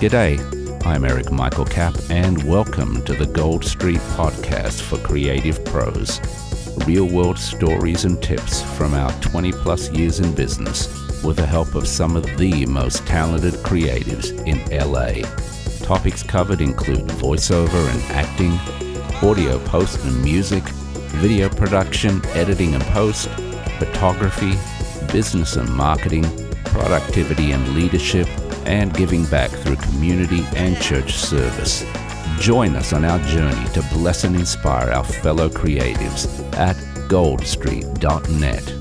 G'day, I'm Eric Michael Cap, and welcome to the Gold Street Podcast for Creative Pros. Real world stories and tips from our 20 plus years in business with the help of some of the most talented creatives in LA. Topics covered include voiceover and acting, audio post and music, video production, editing and post, photography, business and marketing, productivity and leadership, and giving back through community and church service. Join us on our journey to bless and inspire our fellow creatives at goldstreet.net.